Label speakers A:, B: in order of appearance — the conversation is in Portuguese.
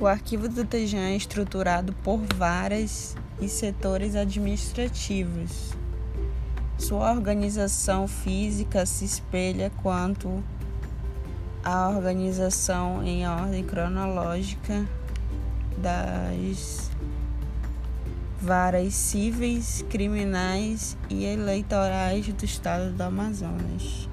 A: O arquivo do TEJAN é estruturado por varas e setores administrativos. Sua organização física se espelha quanto à organização em ordem cronológica das varas cíveis, criminais e eleitorais do estado do Amazonas.